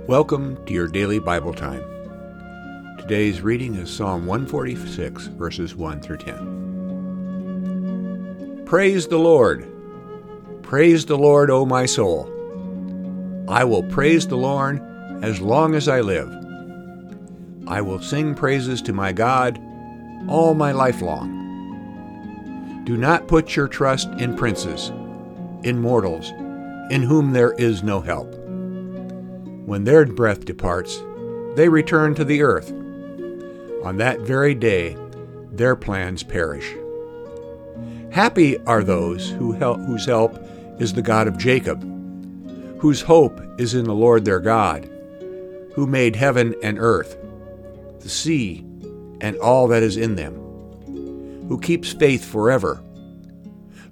Welcome to your daily Bible time. Today's reading is Psalm 146, verses 1 through 10. Praise the Lord! Praise the Lord, O my soul! I will praise the Lord as long as I live. I will sing praises to my God all my life long. Do not put your trust in princes, in mortals, in whom there is no help. When their breath departs, they return to the earth. On that very day, their plans perish. Happy are those who help, whose help is the God of Jacob, whose hope is in the Lord their God, who made heaven and earth, the sea, and all that is in them, who keeps faith forever,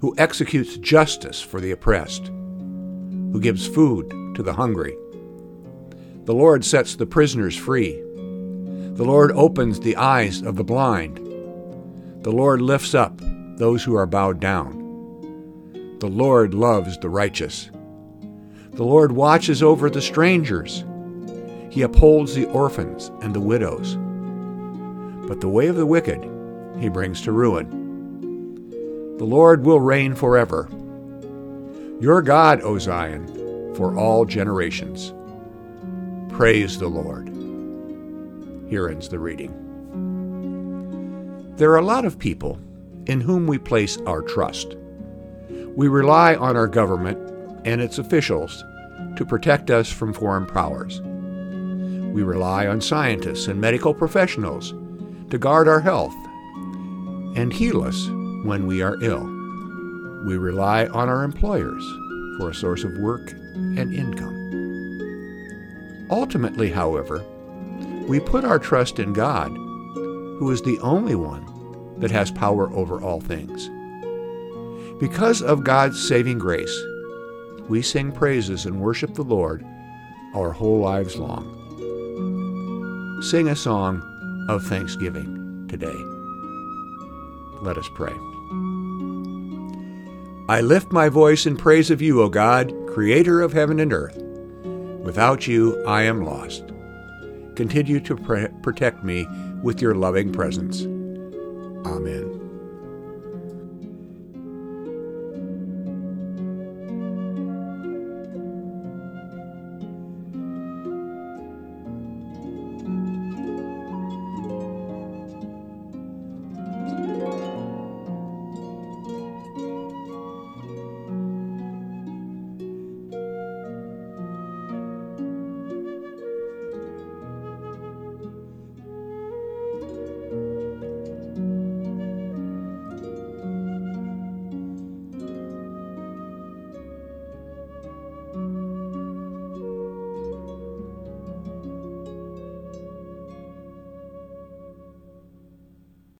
who executes justice for the oppressed, who gives food to the hungry. The Lord sets the prisoners free. The Lord opens the eyes of the blind. The Lord lifts up those who are bowed down. The Lord loves the righteous. The Lord watches over the strangers. He upholds the orphans and the widows. But the way of the wicked he brings to ruin. The Lord will reign forever. Your God, O Zion, for all generations. Praise the Lord. Here ends the reading. There are a lot of people in whom we place our trust. We rely on our government and its officials to protect us from foreign powers. We rely on scientists and medical professionals to guard our health and heal us when we are ill. We rely on our employers for a source of work and income. Ultimately, however, we put our trust in God, who is the only one that has power over all things. Because of God's saving grace, we sing praises and worship the Lord our whole lives long. Sing a song of thanksgiving today. Let us pray. I lift my voice in praise of you, O God, creator of heaven and earth. Without you, I am lost. Continue to protect me with your loving presence. Amen.